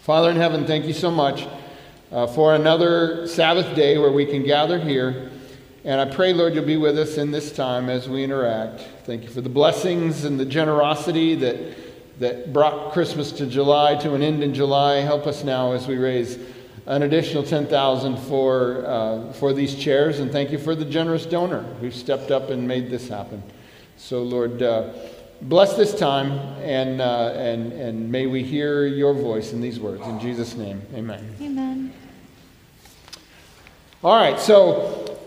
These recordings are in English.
Father in heaven, thank you so much uh, for another Sabbath day where we can gather here. And I pray, Lord, you'll be with us in this time as we interact. Thank you for the blessings and the generosity that, that brought Christmas to July to an end in July. Help us now as we raise an additional 10000 for, uh, for these chairs. And thank you for the generous donor who stepped up and made this happen. So, Lord, uh, bless this time and, uh, and, and may we hear your voice in these words. In Jesus' name, amen. Amen. All right, so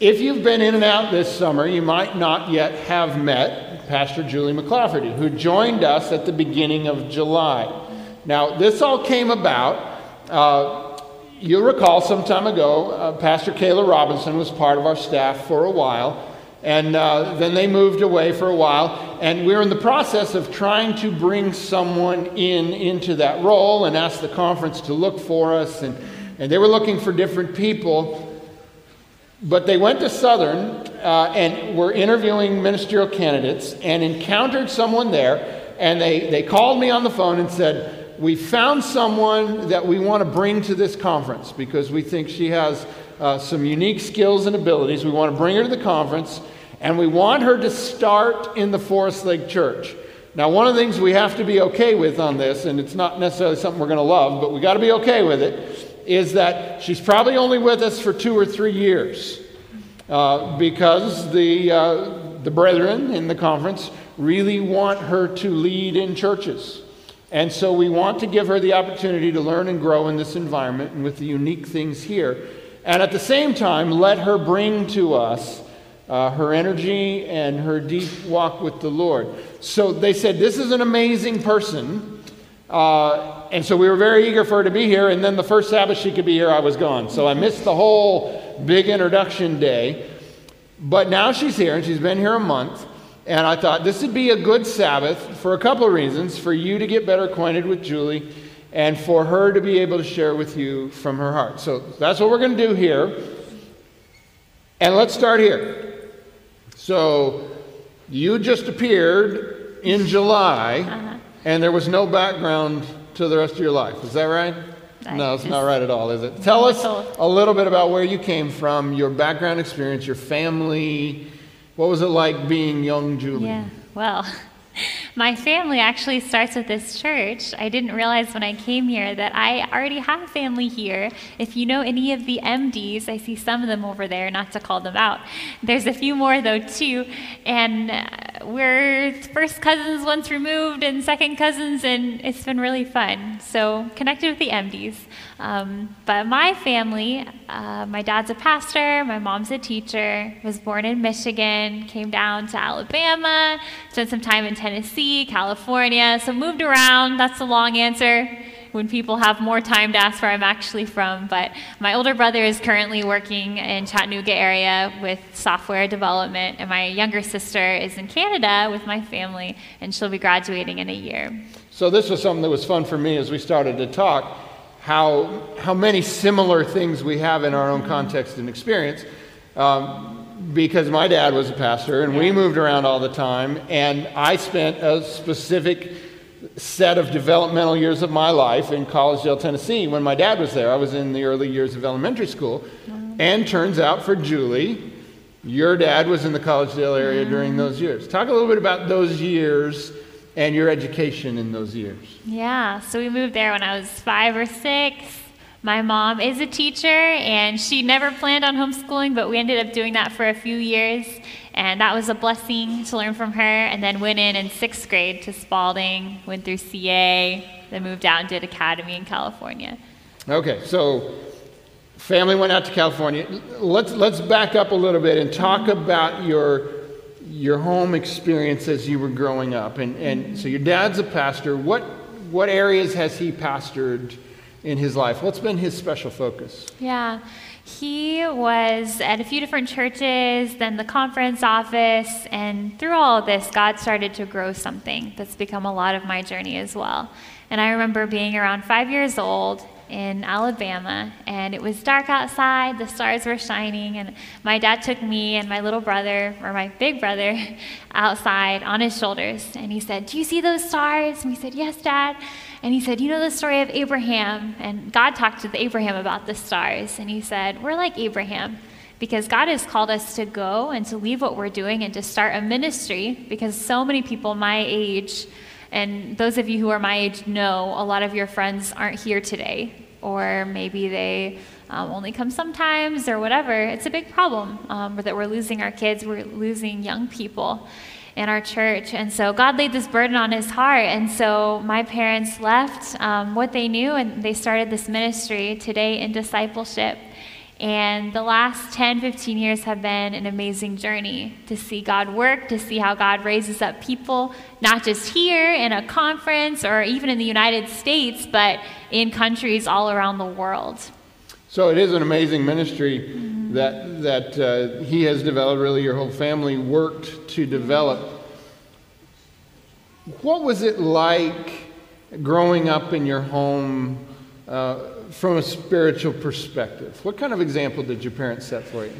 if you've been in and out this summer, you might not yet have met Pastor Julie McClafferty, who joined us at the beginning of July. Now, this all came about. Uh, you'll recall some time ago, uh, Pastor Kayla Robinson was part of our staff for a while. And uh, then they moved away for a while. And we're in the process of trying to bring someone in into that role and ask the conference to look for us. And, and they were looking for different people. But they went to Southern uh, and were interviewing ministerial candidates and encountered someone there. And they, they called me on the phone and said, We found someone that we want to bring to this conference because we think she has uh, some unique skills and abilities. We want to bring her to the conference. And we want her to start in the Forest Lake Church. Now, one of the things we have to be okay with on this, and it's not necessarily something we're going to love, but we got to be okay with it, is that she's probably only with us for two or three years uh, because the, uh, the brethren in the conference really want her to lead in churches. And so we want to give her the opportunity to learn and grow in this environment and with the unique things here. And at the same time, let her bring to us uh, her energy and her deep walk with the Lord. So they said, This is an amazing person. Uh, and so we were very eager for her to be here. And then the first Sabbath she could be here, I was gone. So I missed the whole big introduction day. But now she's here, and she's been here a month. And I thought this would be a good Sabbath for a couple of reasons for you to get better acquainted with Julie and for her to be able to share with you from her heart. So that's what we're going to do here. And let's start here. So you just appeared in July, Uh-huh. and there was no background to the rest of your life. Is that right? No, it's not right at all, is it? Tell us a little bit about where you came from, your background experience, your family. What was it like being young Julie? Yeah. Well, my family actually starts with this church. I didn't realize when I came here that I already have family here. If you know any of the MDs, I see some of them over there, not to call them out. There's a few more, though, too. And uh, we're first cousins once removed and second cousins, and it's been really fun. So, connected with the MDs. Um, but my family, uh, my dad's a pastor, my mom's a teacher, was born in Michigan, came down to Alabama, spent some time in Tennessee, California, so moved around. That's a long answer when people have more time to ask where I'm actually from. But my older brother is currently working in Chattanooga area with software development, and my younger sister is in Canada with my family, and she'll be graduating in a year. So this was something that was fun for me as we started to talk. How how many similar things we have in our own context and experience. Um, because my dad was a pastor and we moved around all the time, and I spent a specific set of developmental years of my life in Collegedale, Tennessee. When my dad was there, I was in the early years of elementary school. Mm-hmm. And turns out for Julie, your dad was in the Collegedale area mm-hmm. during those years. Talk a little bit about those years and your education in those years. Yeah, so we moved there when I was five or six. My mom is a teacher, and she never planned on homeschooling, but we ended up doing that for a few years, and that was a blessing to learn from her. And then went in in sixth grade to Spalding, went through CA, then moved out and did academy in California. Okay, so family went out to California. Let's let's back up a little bit and talk about your your home experience as you were growing up. And and so your dad's a pastor. What what areas has he pastored in his life? What's been his special focus? Yeah. He was at a few different churches, then the conference office, and through all of this, God started to grow something that's become a lot of my journey as well. And I remember being around five years old in Alabama, and it was dark outside, the stars were shining, and my dad took me and my little brother, or my big brother, outside on his shoulders, and he said, Do you see those stars? And we said, Yes, Dad. And he said, You know the story of Abraham? And God talked to Abraham about the stars. And he said, We're like Abraham because God has called us to go and to leave what we're doing and to start a ministry because so many people my age, and those of you who are my age know a lot of your friends aren't here today, or maybe they um, only come sometimes or whatever. It's a big problem um, that we're losing our kids, we're losing young people in our church. And so God laid this burden on his heart. And so my parents left um, what they knew and they started this ministry today in discipleship. And the last 10, 15 years have been an amazing journey to see God work, to see how God raises up people, not just here in a conference or even in the United States, but in countries all around the world. So it is an amazing ministry. That, that uh, he has developed, really, your whole family worked to develop. What was it like growing up in your home? Uh, from a spiritual perspective? What kind of example did your parents set for you?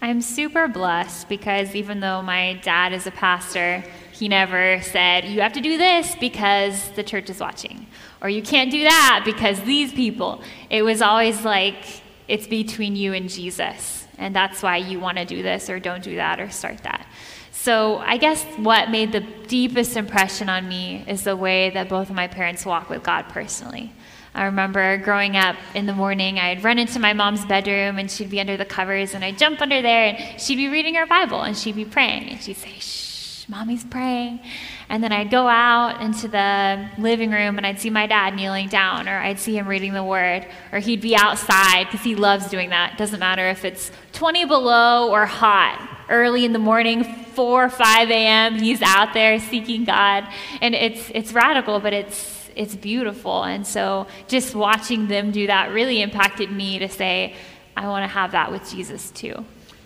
I'm super blessed because even though my dad is a pastor, he never said, You have to do this because the church is watching, or you can't do that because these people. It was always like, It's between you and Jesus, and that's why you want to do this, or don't do that, or start that. So I guess what made the deepest impression on me is the way that both of my parents walk with God personally. I remember growing up in the morning, I'd run into my mom's bedroom and she'd be under the covers, and I'd jump under there and she'd be reading her Bible and she'd be praying. And she'd say, Shh, mommy's praying. And then I'd go out into the living room and I'd see my dad kneeling down, or I'd see him reading the word, or he'd be outside because he loves doing that. Doesn't matter if it's 20 below or hot. Early in the morning, 4 or 5 a.m., he's out there seeking God. And it's, it's radical, but it's it's beautiful. And so just watching them do that really impacted me to say, I want to have that with Jesus too.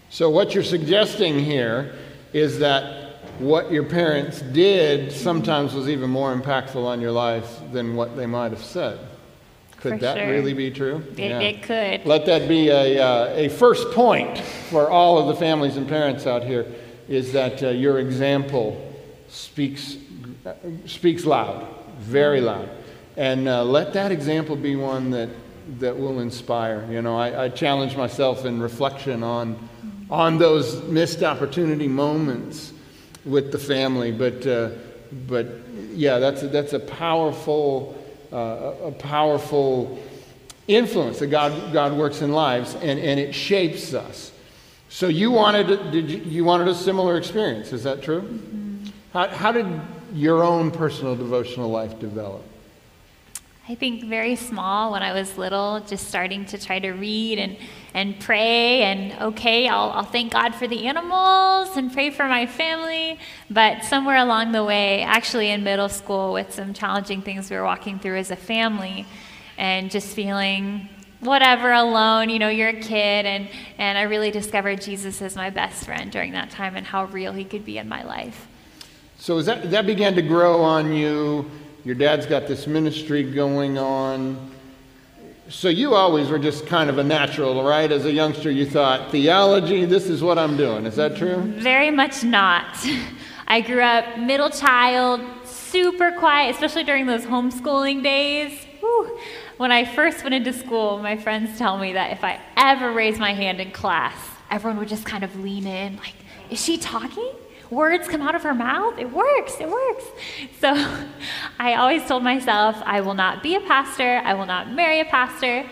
So, what you're suggesting here is that what your parents did sometimes was even more impactful on your life than what they might have said. Could for that sure. really be true? It, yeah. it could. Let that be a, uh, a first point for all of the families and parents out here is that uh, your example speaks, uh, speaks loud very loud. And uh, let that example be one that, that will inspire. You know, I, I challenge myself in reflection on, on those missed opportunity moments with the family. But, uh, but yeah, that's a, that's a powerful, uh, a powerful influence that God, God works in lives, and, and it shapes us. So you wanted, did you, you wanted a similar experience? Is that true? Mm-hmm. How, how did your own personal devotional life develop? I think very small when I was little, just starting to try to read and, and pray. And okay, I'll, I'll thank God for the animals and pray for my family. But somewhere along the way, actually in middle school, with some challenging things we were walking through as a family, and just feeling whatever alone you know you're a kid and and i really discovered jesus as my best friend during that time and how real he could be in my life so that, that began to grow on you, your dad's got this ministry going on. So you always were just kind of a natural, right? As a youngster, you thought, theology, this is what I'm doing. Is that true? Very much not. I grew up middle child, super quiet, especially during those homeschooling days. Whew. When I first went into school, my friends tell me that if I ever raised my hand in class, everyone would just kind of lean in, like, is she talking? Words come out of her mouth. It works, it works. So I always told myself, I will not be a pastor, I will not marry a pastor.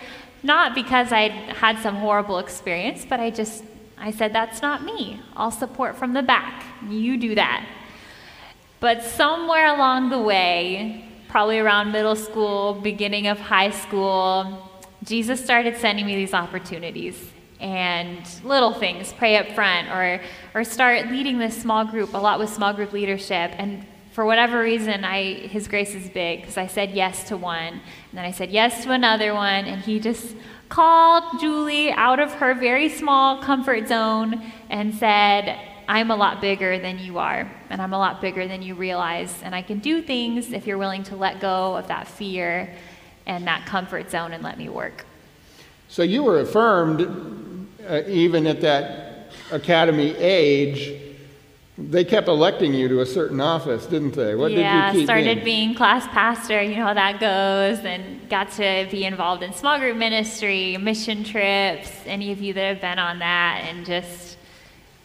Not because I had some horrible experience, but I just, I said, that's not me. I'll support from the back. You do that. But somewhere along the way, probably around middle school, beginning of high school, Jesus started sending me these opportunities and little things, pray up front, or, or start leading this small group, a lot with small group leadership. And for whatever reason, I, His grace is big because I said yes to one, and then I said yes to another one, and He just called Julie out of her very small comfort zone and said, I'm a lot bigger than you are, and I'm a lot bigger than you realize, and I can do things if you're willing to let go of that fear and that comfort zone and let me work. So you were affirmed uh, even at that academy age They kept electing you to a certain office, didn't they? What yeah, did you keep started being? being class pastor. You know how that goes, and got to be involved in small group ministry, mission trips. Any of you that have been on that, and just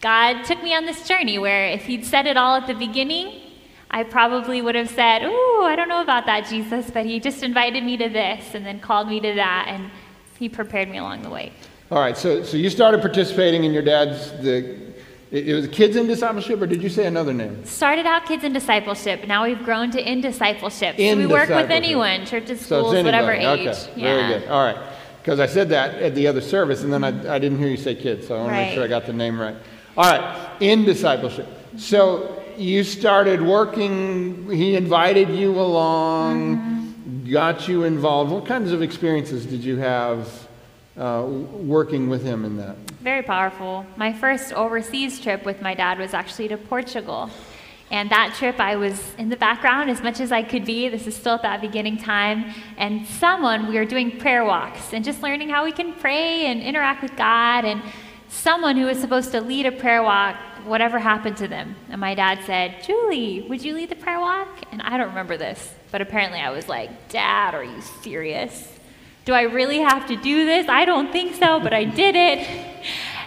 God took me on this journey where if He'd said it all at the beginning, I probably would have said, "Ooh, I don't know about that, Jesus," but He just invited me to this, and then called me to that, and He prepared me along the way. All right, so so you started participating in your dad's the. It it was kids in discipleship, or did you say another name? Started out kids in discipleship. Now we've grown to in discipleship. In so we work with anyone, churches, So schools, it's whatever age. Okay, yeah. very good. All right, because I said that at the other service, and then I, I didn't hear you say kids, so I want to make sure I got the name right. All right, in discipleship. So you started working. He invited you along, Mm-hmm. got you involved. What kinds of experiences did you have uh, working with him in that? Very powerful. My first overseas trip with my dad was actually to Portugal. And that trip, I was in the background as much as I could be. This is still at that beginning time. And someone, we were doing prayer walks and just learning how we can pray and interact with God. And someone who was supposed to lead a prayer walk, whatever happened to them. And my dad said, Julie, would you lead the prayer walk? And I don't remember this, but apparently I was like, Dad, are you serious? Do I really have to do this? I don't think so, but I did it.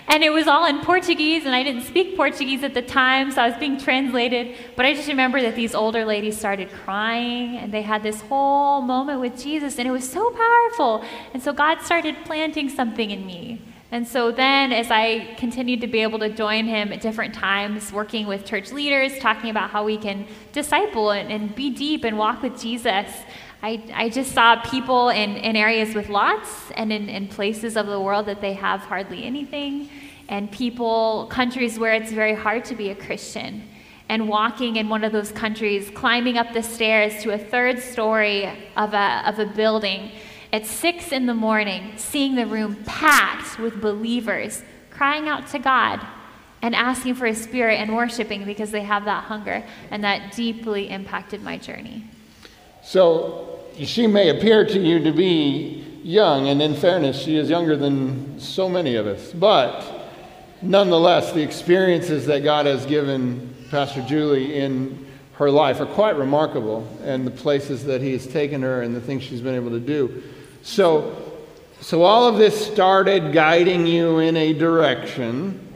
And it was all in Portuguese, and I didn't speak Portuguese at the time, so I was being translated. But I just remember that these older ladies started crying, and they had this whole moment with Jesus, and it was so powerful. And so God started planting something in me. And so then, as I continued to be able to join him at different times, working with church leaders, talking about how we can disciple and, and be deep and walk with Jesus, I, I just saw people in, in areas with lots and in, in places of the world that they have hardly anything, and people, countries where it's very hard to be a Christian. And walking in one of those countries, climbing up the stairs to a third story of a, of a building at six in the morning, seeing the room packed with believers, crying out to God and asking for His Spirit and worshiping because they have that hunger. And that deeply impacted my journey. So she may appear to you to be young, and in fairness, she is younger than so many of us. But nonetheless, the experiences that God has given Pastor Julie in her life are quite remarkable, and the places that He has taken her and the things she's been able to do. So, so all of this started guiding you in a direction,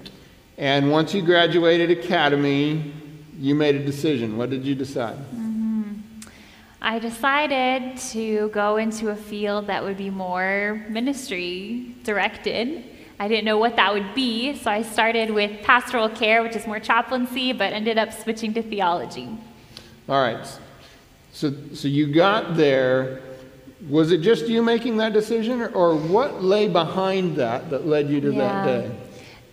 and once you graduated academy, you made a decision. What did you decide? I decided to go into a field that would be more ministry directed. I didn't know what that would be, so I started with pastoral care, which is more chaplaincy, but ended up switching to theology. All right. So, so you got there. Was it just you making that decision, or what lay behind that that led you to that day?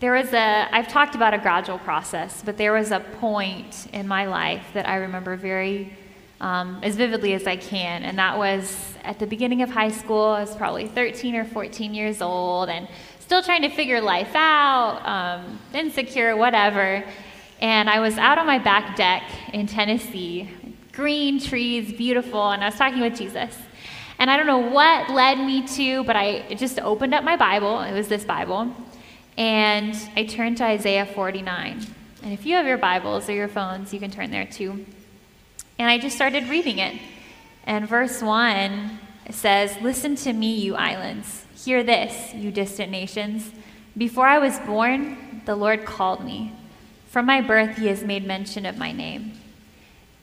There was a, I've talked about a gradual process, but there was a point in my life that I remember very, um, as vividly as I can, and that was at the beginning of high school. I was probably 13 or 14 years old and still trying to figure life out, um, insecure, whatever. And I was out on my back deck in Tennessee, green trees, beautiful, and I was talking with Jesus. And I don't know what led me to, but I just opened up my Bible. It was this Bible. And I turned to Isaiah 49. And if you have your Bibles or your phones, you can turn there too. And I just started reading it. And verse 1 says, Listen to me, you islands. Hear this, you distant nations. Before I was born, the Lord called me. From my birth, he has made mention of my name.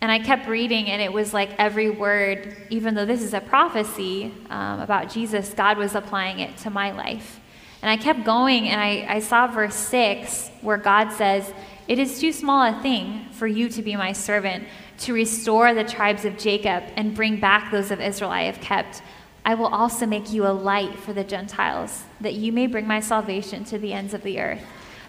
And I kept reading, and it was like every word, even though this is a prophecy um, about Jesus, God was applying it to my life. And I kept going, and I, I saw verse 6 where God says, It is too small a thing for you to be my servant, to restore the tribes of Jacob and bring back those of Israel I have kept. I will also make you a light for the Gentiles, that you may bring my salvation to the ends of the earth.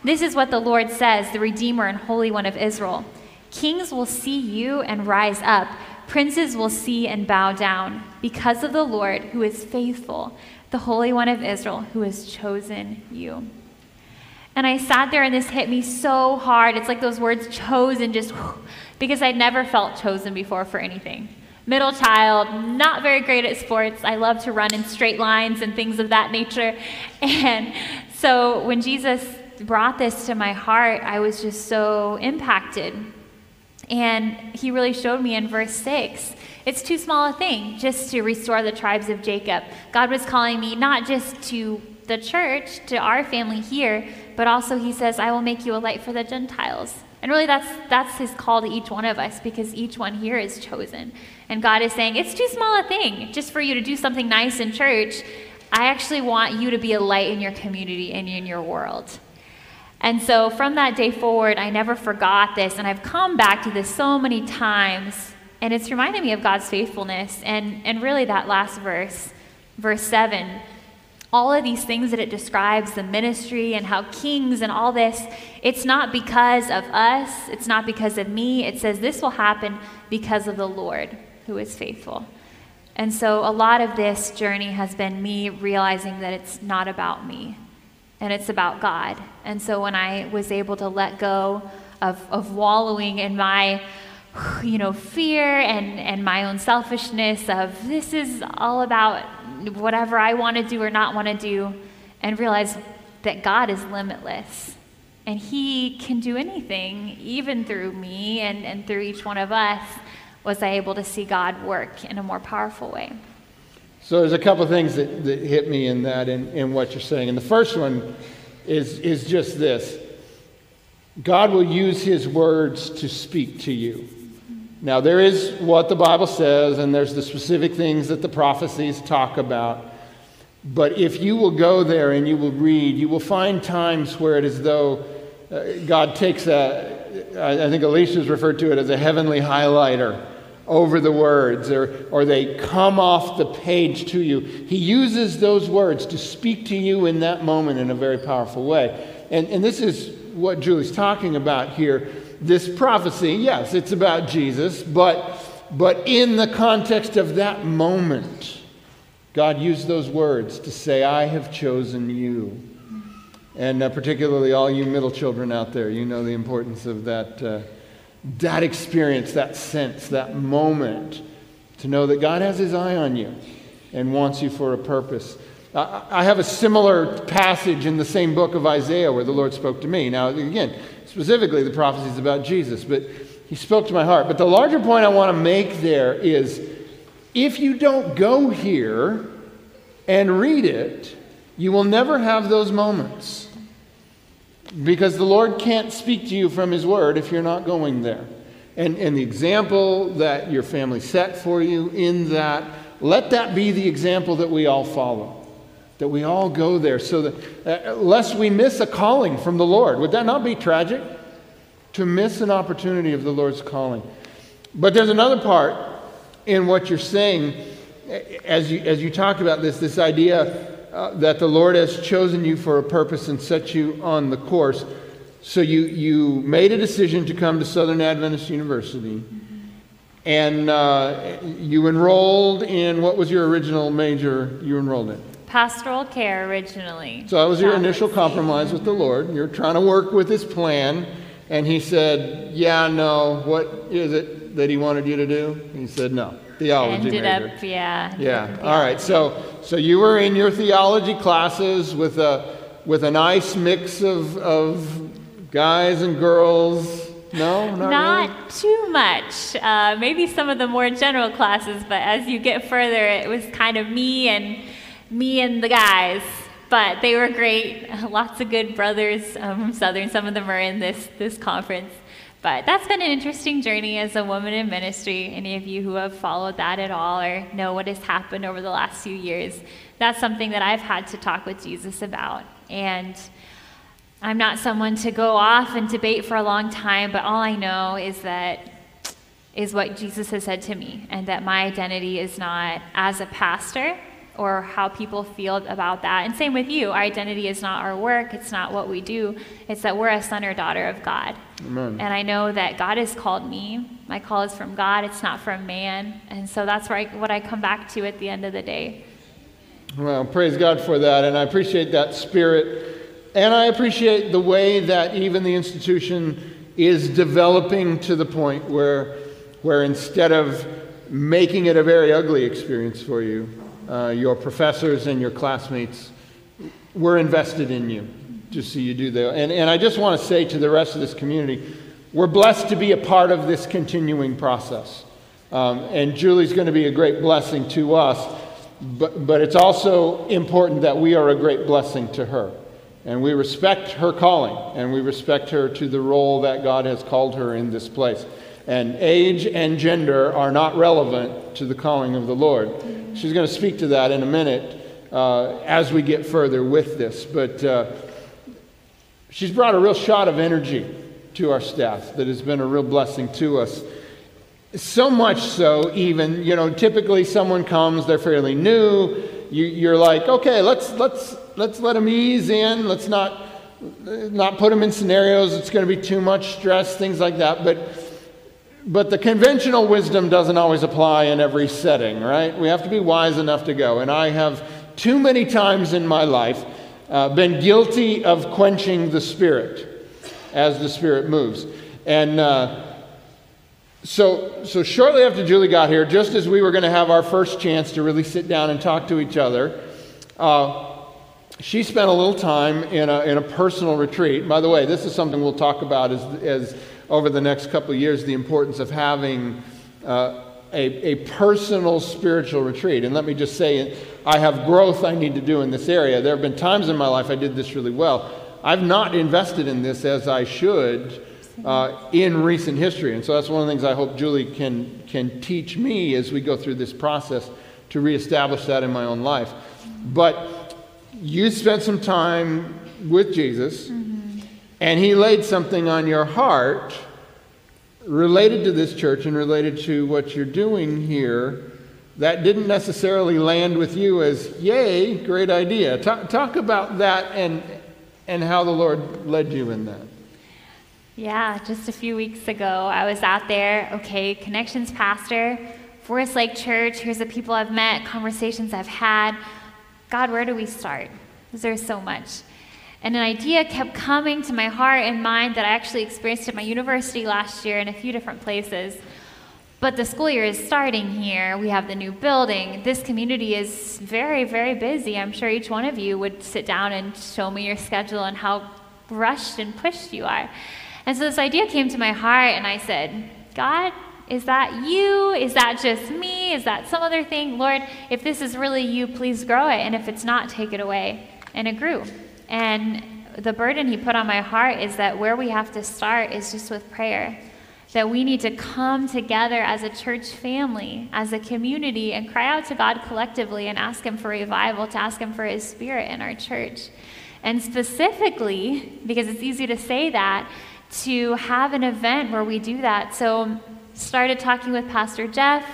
This is what the Lord says, the Redeemer and Holy One of Israel. Kings will see you and rise up. Princes will see and bow down because of the Lord who is faithful, the Holy One of Israel who has chosen you. And I sat there and this hit me so hard. It's like those words chosen just because I'd never felt chosen before for anything. Middle child, not very great at sports. I love to run in straight lines and things of that nature. And so when Jesus brought this to my heart, I was just so impacted. And he really showed me in verse 6 it's too small a thing just to restore the tribes of Jacob. God was calling me not just to the church, to our family here, but also he says, I will make you a light for the Gentiles. And really, that's, that's his call to each one of us because each one here is chosen. And God is saying, it's too small a thing just for you to do something nice in church. I actually want you to be a light in your community and in your world. And so from that day forward, I never forgot this. And I've come back to this so many times. And it's reminded me of God's faithfulness. And, and really, that last verse, verse 7, all of these things that it describes the ministry and how kings and all this, it's not because of us, it's not because of me. It says this will happen because of the Lord who is faithful. And so a lot of this journey has been me realizing that it's not about me and it's about God. And so when I was able to let go of, of wallowing in my you know fear and, and my own selfishness of this is all about whatever I want to do or not want to do and realize that God is limitless and he can do anything even through me and, and through each one of us was I able to see God work in a more powerful way. So there's a couple of things that, that hit me in that in, in what you're saying. And the first one is, is just this God will use his words to speak to you. Now, there is what the Bible says, and there's the specific things that the prophecies talk about. But if you will go there and you will read, you will find times where it is though uh, God takes a, I think Alicia's referred to it as a heavenly highlighter over the words, or, or they come off the page to you. He uses those words to speak to you in that moment in a very powerful way. And, and this is what Julie's talking about here. This prophecy, yes, it's about Jesus, but, but in the context of that moment, God used those words to say, I have chosen you. And uh, particularly all you middle children out there, you know the importance of that, uh, that experience, that sense, that moment to know that God has his eye on you and wants you for a purpose. I have a similar passage in the same book of Isaiah where the Lord spoke to me. Now, again, specifically the prophecies about Jesus, but he spoke to my heart. But the larger point I want to make there is if you don't go here and read it, you will never have those moments. Because the Lord can't speak to you from His Word if you're not going there. And, and the example that your family set for you in that, let that be the example that we all follow. That we all go there so that, uh, lest we miss a calling from the Lord. Would that not be tragic? To miss an opportunity of the Lord's calling. But there's another part in what you're saying as you, as you talk about this, this idea uh, that the Lord has chosen you for a purpose and set you on the course. So you, you made a decision to come to Southern Adventist University. And uh, you enrolled in what was your original major you enrolled in? Pastoral care originally. So that was your initial compromise with the Lord. You're trying to work with his plan. And he said, Yeah, no, what is it that he wanted you to do? He said, No theology ended major. up, yeah. Yeah. All right. So, so you were in your theology classes with a with a nice mix of of guys and girls. No, not, not really? too much. Uh, maybe some of the more general classes, but as you get further, it was kind of me and me and the guys. But they were great. Lots of good brothers um, from Southern. Some of them are in this this conference. But that's been an interesting journey as a woman in ministry. Any of you who have followed that at all or know what has happened over the last few years, that's something that I've had to talk with Jesus about. And I'm not someone to go off and debate for a long time, but all I know is that is what Jesus has said to me, and that my identity is not as a pastor, or how people feel about that. And same with you. Our identity is not our work, it's not what we do, it's that we're a son or daughter of God. Amen. And I know that God has called me. My call is from God, it's not from man. And so that's where I, what I come back to at the end of the day. Well, praise God for that. And I appreciate that spirit. And I appreciate the way that even the institution is developing to the point where, where instead of making it a very ugly experience for you, uh, your professors and your classmates were invested in you to see you do that. And, and I just want to say to the rest of this community, we're blessed to be a part of this continuing process. Um, and Julie's going to be a great blessing to us, but, but it's also important that we are a great blessing to her. And we respect her calling, and we respect her to the role that God has called her in this place. And age and gender are not relevant to the calling of the Lord. She's going to speak to that in a minute uh, as we get further with this. But uh, she's brought a real shot of energy to our staff that has been a real blessing to us. So much so, even, you know, typically someone comes, they're fairly new. You, are like, okay, let's, let's, let's let them ease in. Let's not, not put them in scenarios. It's going to be too much stress, things like that. But, but the conventional wisdom doesn't always apply in every setting, right? We have to be wise enough to go. And I have too many times in my life uh, been guilty of quenching the Spirit as the Spirit moves. And, uh, so, so shortly after Julie got here, just as we were going to have our first chance to really sit down and talk to each other, uh, she spent a little time in a, in a personal retreat. By the way, this is something we'll talk about as, as over the next couple of years the importance of having uh, a, a personal spiritual retreat. And let me just say, I have growth I need to do in this area. There have been times in my life I did this really well. I've not invested in this as I should uh, in recent history. And so that's one of the things I hope Julie can, can teach me as we go through this process to reestablish that in my own life. But you spent some time with Jesus, mm-hmm. And he laid something on your heart related to this church and related to what you're doing here that didn't necessarily land with you as, yay, great idea. Talk, talk about that and, and how the Lord led you in that. Yeah, just a few weeks ago, I was out there, okay, Connections Pastor, Forest Lake Church, here's the people I've met, conversations I've had. God, where do we start? There's so much. And an idea kept coming to my heart and mind that I actually experienced at my university last year in a few different places. But the school year is starting here. We have the new building. This community is very, very busy. I'm sure each one of you would sit down and show me your schedule and how rushed and pushed you are. And so this idea came to my heart, and I said, God, is that you? Is that just me? Is that some other thing? Lord, if this is really you, please grow it. And if it's not, take it away. And it grew. And the burden he put on my heart is that where we have to start is just with prayer. That we need to come together as a church family, as a community, and cry out to God collectively and ask Him for revival, to ask Him for His Spirit in our church. And specifically, because it's easy to say that, to have an event where we do that. So, started talking with Pastor Jeff,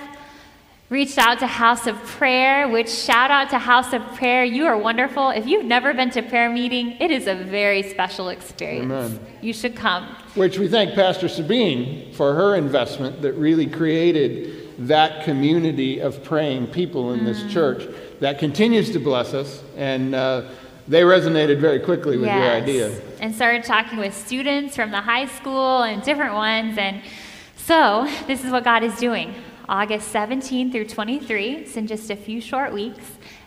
reached out to House of Prayer, which shout out to House of Prayer. You are wonderful. If you've never been to prayer meeting, it is a very special experience. Amen. You should come. Which we thank Pastor Sabine for her investment that really created that community of praying people in mm. this church that continues to bless us and uh, they resonated very quickly with yes. your idea. And started talking with students from the high school and different ones. And so this is what God is doing. August 17 through 23, it's in just a few short weeks.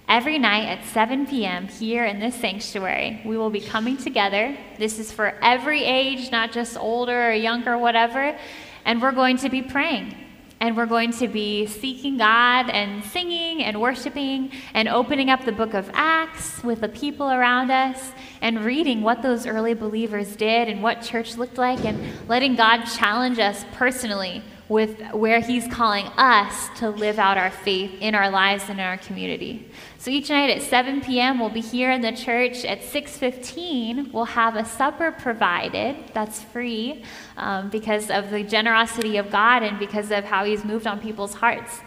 Every night at 7 p.m. here in this sanctuary, we will be coming together. This is for every age, not just older or younger, whatever. And we're going to be praying and we're going to be seeking God and singing and worshiping and opening up the book of Acts with the people around us and reading what those early believers did and what church looked like and letting God challenge us personally with where He's calling us to live out our faith in our lives and in our community. So each night at 7 p.m., we'll be here in the church. At 6:15, we'll have a supper provided. That's free um, because of the generosity of God and because of how He's moved on people's hearts.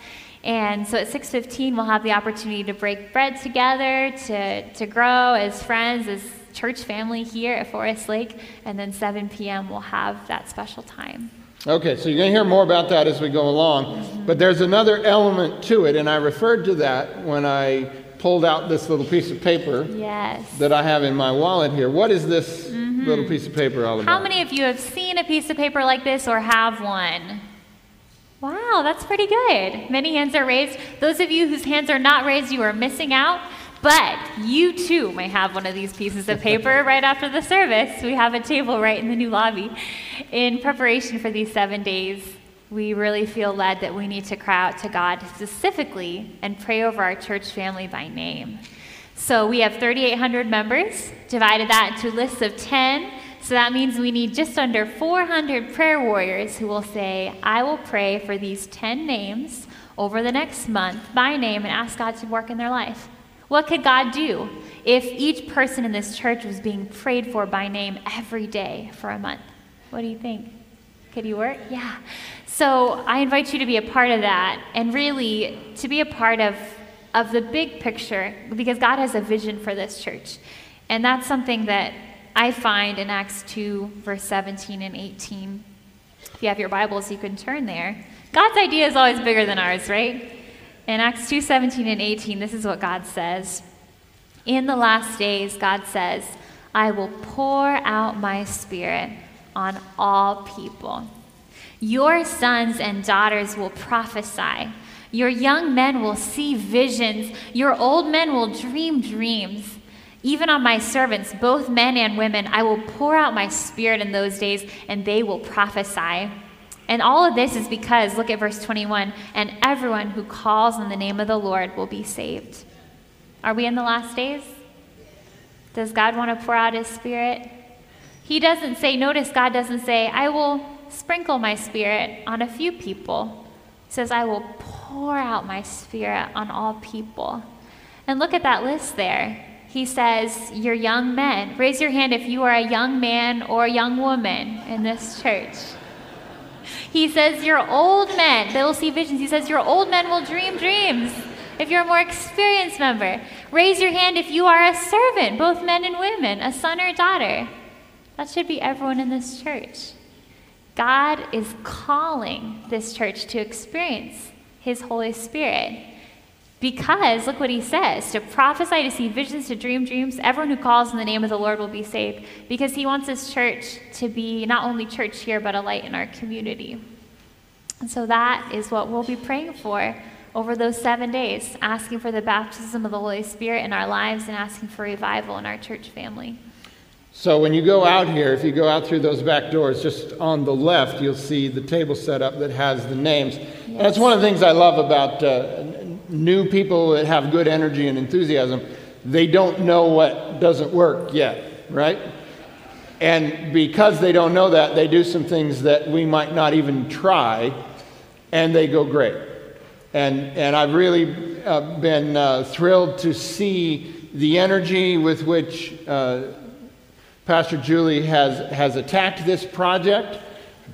And so at 6:15, we'll have the opportunity to break bread together, to to grow as friends, as church family here at Forest Lake, and then 7 p.m. we'll have that special time. Okay, so you're going to hear more about that as we go along. But there's another element to it, and I referred to that when I pulled out this little piece of paper yes. that I have in my wallet here. What is this mm-hmm. little piece of paper all about? How many of you have seen a piece of paper like this or have one? Wow, that's pretty good. Many hands are raised. Those of you whose hands are not raised, you are missing out. But you too may have one of these pieces of paper right after the service. We have a table right in the new lobby. In preparation for these seven days, we really feel led that we need to cry out to God specifically and pray over our church family by name. So we have 3,800 members, divided that into lists of 10. So that means we need just under 400 prayer warriors who will say, I will pray for these 10 names over the next month by name and ask God to work in their life. What could God do if each person in this church was being prayed for by name every day for a month? What do you think? Could you work? Yeah. So I invite you to be a part of that and really to be a part of, of the big picture because God has a vision for this church. And that's something that I find in Acts 2, verse 17 and 18. If you have your Bibles, you can turn there. God's idea is always bigger than ours, right? In Acts 2 17 and 18, this is what God says. In the last days, God says, I will pour out my spirit on all people. Your sons and daughters will prophesy. Your young men will see visions. Your old men will dream dreams. Even on my servants, both men and women, I will pour out my spirit in those days, and they will prophesy. And all of this is because, look at verse 21, and everyone who calls on the name of the Lord will be saved. Are we in the last days? Does God want to pour out his spirit? He doesn't say, notice God doesn't say, I will sprinkle my spirit on a few people. He says, I will pour out my spirit on all people. And look at that list there. He says, Your young men. Raise your hand if you are a young man or a young woman in this church. He says, Your old men, they will see visions. He says, Your old men will dream dreams. If you're a more experienced member, raise your hand if you are a servant, both men and women, a son or daughter. That should be everyone in this church. God is calling this church to experience His Holy Spirit. Because, look what he says to prophesy, to see visions, to dream dreams, everyone who calls in the name of the Lord will be saved. Because he wants his church to be not only church here, but a light in our community. And so that is what we'll be praying for over those seven days, asking for the baptism of the Holy Spirit in our lives and asking for revival in our church family. So when you go out here, if you go out through those back doors, just on the left, you'll see the table set up that has the names. Yes. And that's one of the things I love about uh, new people that have good energy and enthusiasm, they don't know what doesn't work yet, right? And because they don't know that, they do some things that we might not even try, and they go great. And, and I've really uh, been uh, thrilled to see the energy with which uh, Pastor Julie has, has attacked this project.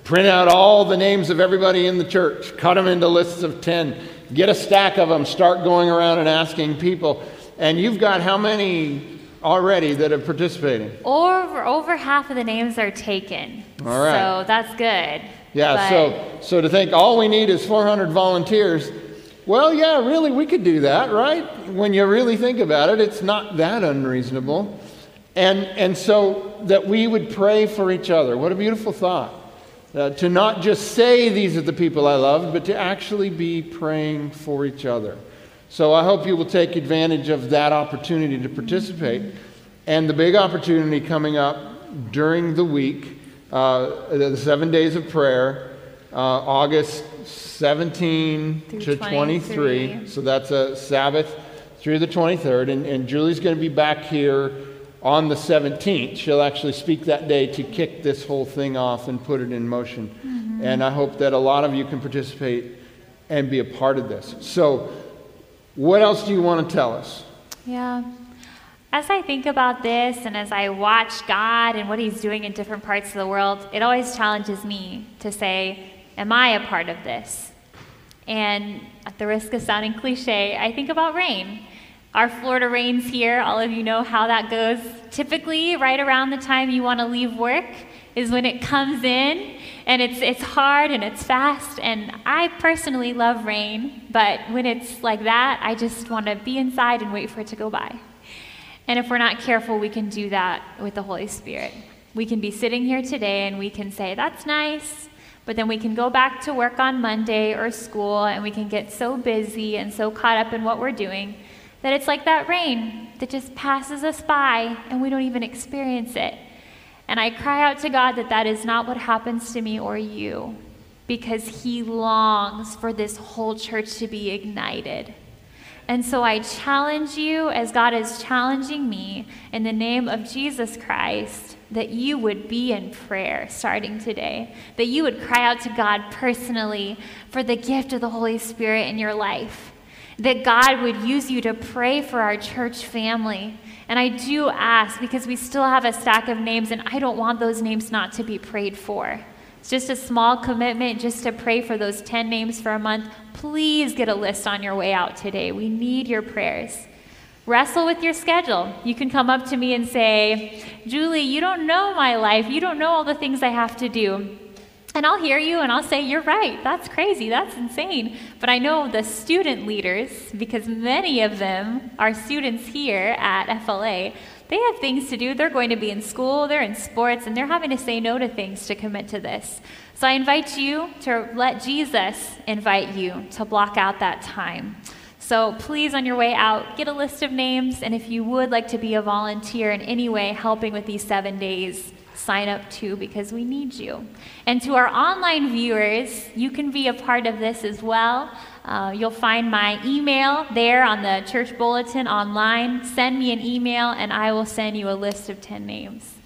Print out all the names of everybody in the church, cut them into lists of 10, Get a stack of them, start going around and asking people. And you've got how many already that are participating? Over over half of the names are taken. All right. So that's good. Yeah, but... so so to think all we need is 400 volunteers. Well, yeah, really we could do that, right? When you really think about it, it's not that unreasonable. And and so that we would pray for each other. What a beautiful thought. Uh, to not just say these are the people I love, but to actually be praying for each other. So I hope you will take advantage of that opportunity to participate. And the big opportunity coming up during the week, uh, the seven days of prayer, uh, August 17 through to 23. 23. So that's a Sabbath through the 23rd. And, and Julie's going to be back here on the 17th, she'll actually speak that day to kick this whole thing off and put it in motion. Mm-hmm. And I hope that a lot of you can participate and be a part of this. So, what else do you want to tell us? Yeah. As I think about this and as I watch God and what He's doing in different parts of the world, it always challenges me to say, Am I a part of this? And at the risk of sounding cliche, I think about rain. Our Florida rains here, all of you know how that goes. Typically, right around the time you want to leave work is when it comes in, and it's, it's hard and it's fast. And I personally love rain, but when it's like that, I just want to be inside and wait for it to go by. And if we're not careful, we can do that with the Holy Spirit. We can be sitting here today and we can say, That's nice. But then we can go back to work on Monday or school and we can get so busy and so caught up in what we're doing That it's like that rain that just passes us by and we don't even experience it. And I cry out to God that that is not what happens to me or you, because He longs for this whole church to be ignited. And so I challenge you, as God is challenging me, in the name of Jesus Christ, that you would be in prayer starting today, that you would cry out to God personally for the gift of the Holy Spirit in your life, that God would use you to pray for our church family. And I do ask because we still have a stack of names, and I don't want those names not to be prayed for. It's just a small commitment just to pray for those 10 names for a month. Please get a list on your way out today. We need your prayers. Wrestle with your schedule. You can come up to me and say, Julie, you don't know my life. You don't know all the things I have to do. And I'll hear you and I'll say, You're right. That's crazy. That's insane. But I know the student leaders, because many of them are students here at FLA, they have things to do. They're going to be in school, they're in sports, and they're having to say no to things to commit to this. So I invite you to let Jesus invite you to block out that time. So please, on your way out, get a list of names, and if you would like to be a volunteer in any way helping with these seven days, sign up too because we need you. And to our online viewers, you can be a part of this as well. Uh, you'll find my email there on the church bulletin online. Send me an email, and I will send you a list of 10 names.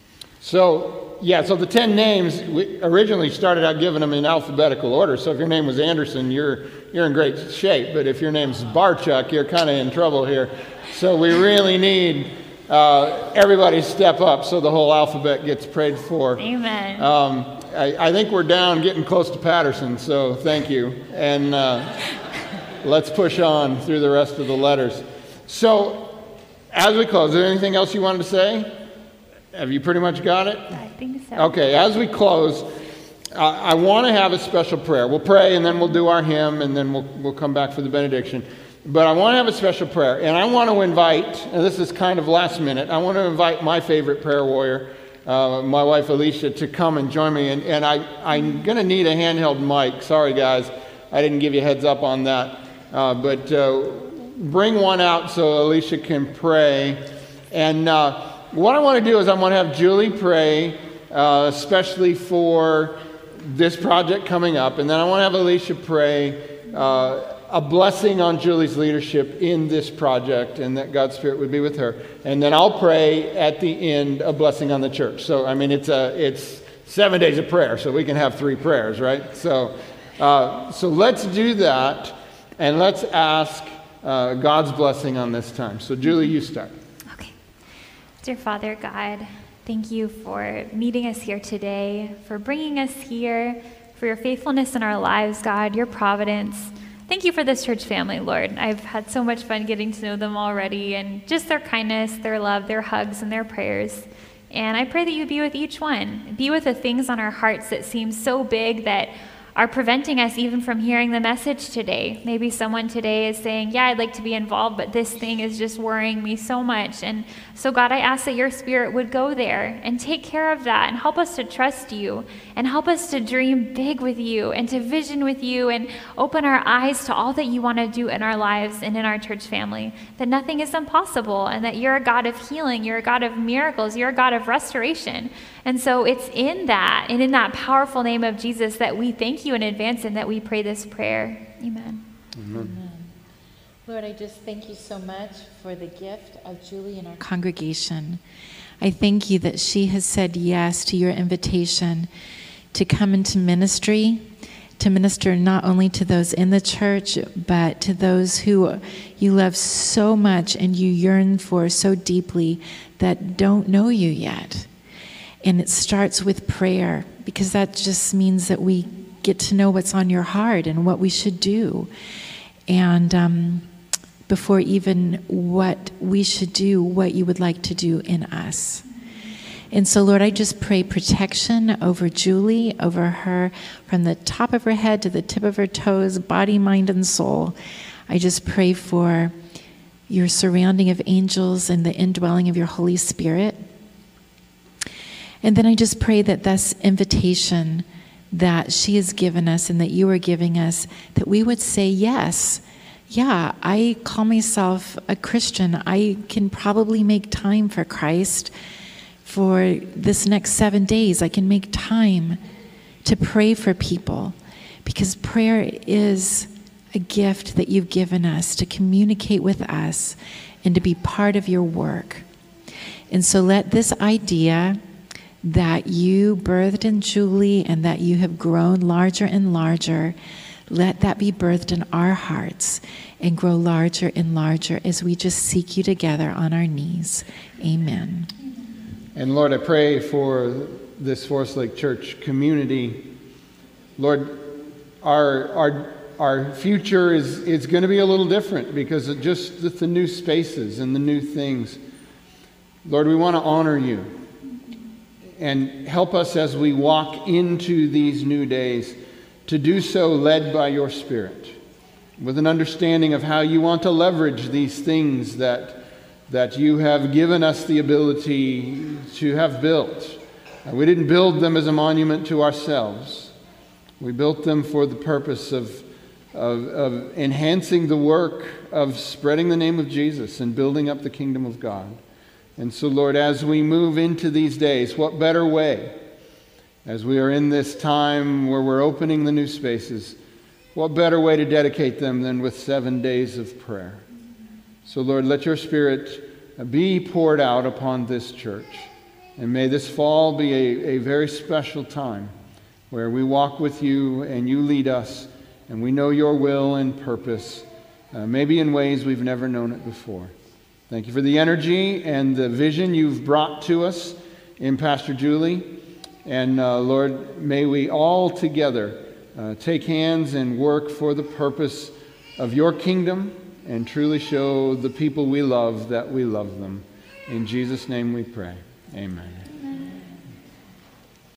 So, yeah, so the 10 names, we originally started out giving them in alphabetical order. So if your name was Anderson, you're, you're in great shape. But if your name's Barchuk, you're kind of in trouble here. So we really need uh, everybody step up so the whole alphabet gets prayed for. Amen. Um, I, I, think we're down getting close to Patterson, so thank you. And uh, let's push on through the rest of the letters. So, as we close, is there anything else you wanted to say? Have you pretty much got it? I think so. Okay, as we close, I want to have a special prayer. We'll pray and then we'll do our hymn and then we'll, we'll come back for the benediction. But I want to have a special prayer. And I want to invite, and this is kind of last minute, I want to invite my favorite prayer warrior, uh, my wife Alicia, to come and join me. And, and I, I'm going to need a handheld mic. Sorry, guys. I didn't give you heads up on that. Uh, but uh, bring one out so Alicia can pray. And uh, what I want to do is I want to have Julie pray, uh, especially for this project coming up, and then I want to have Alicia pray uh, a blessing on Julie's leadership in this project, and that God's Spirit would be with her. And then I'll pray at the end a blessing on the church. So I mean, it's a it's seven days of prayer, so we can have three prayers, right? So uh, so let's do that, and let's ask uh, God's blessing on this time. So Julie, you start. Okay. Dear Father God, thank you for meeting us here today, for bringing us here, for your faithfulness in our lives, God, your providence. Thank you for this church family, Lord. I've had so much fun getting to know them already and just their kindness, their love, their hugs, and their prayers. And I pray that you be with each one. Be with the things on our hearts that seem so big that are preventing us even from hearing the message today. Maybe someone today is saying, Yeah, I'd like to be involved, but this thing is just worrying me so much. And so, God, I ask that your spirit would go there and take care of that and help us to trust you and help us to dream big with you and to vision with you and open our eyes to all that you want to do in our lives and in our church family. That nothing is impossible and that you're a God of healing, you're a God of miracles, you're a God of restoration. And so it's in that and in that powerful name of Jesus that we thank you in advance and that we pray this prayer. Amen. Amen. Amen. Lord, I just thank you so much for the gift of Julie and our congregation. I thank you that she has said yes to your invitation to come into ministry, to minister not only to those in the church, but to those who you love so much and you yearn for so deeply that don't know you yet. And it starts with prayer because that just means that we get to know what's on your heart and what we should do. And um, before even what we should do, what you would like to do in us. And so, Lord, I just pray protection over Julie, over her, from the top of her head to the tip of her toes, body, mind, and soul. I just pray for your surrounding of angels and the indwelling of your Holy Spirit. And then I just pray that this invitation that she has given us and that you are giving us, that we would say yes. yeah, I call myself a Christian. I can probably make time for Christ for this next seven days. I can make time to pray for people because prayer is a gift that you've given us to communicate with us and to be part of your work. And so let this idea that you birthed in Julie and that you have grown larger and larger, let that be birthed in our hearts and grow larger and larger as we just seek you together on our knees. Amen. And Lord, I pray for this Forest Lake Church community. Lord, our, our, our future is, is going to be a little different because of just the new spaces and the new things. Lord, we want to honor you and help us as we walk into these new days to do so led by your Spirit, with an understanding of how you want to leverage these things that, that you have given us the ability to have built. Uh, we didn't build them as a monument to ourselves. We built them for the purpose of, of, of enhancing the work of spreading the name of Jesus and building up the kingdom of God. And so, Lord, as we move into these days, what better way, as we are in this time where we're opening the new spaces, what better way to dedicate them than with seven days of prayer? So, Lord, let your Spirit be poured out upon this church. And may this fall be a, a very special time where we walk with you and you lead us and we know your will and purpose, uh, maybe in ways we've never known it before. Thank you for the energy and the vision you've brought to us in Pastor Julie. And uh, Lord, may we all together uh, take hands and work for the purpose of your kingdom and truly show the people we love that we love them. In Jesus' name we pray. Amen.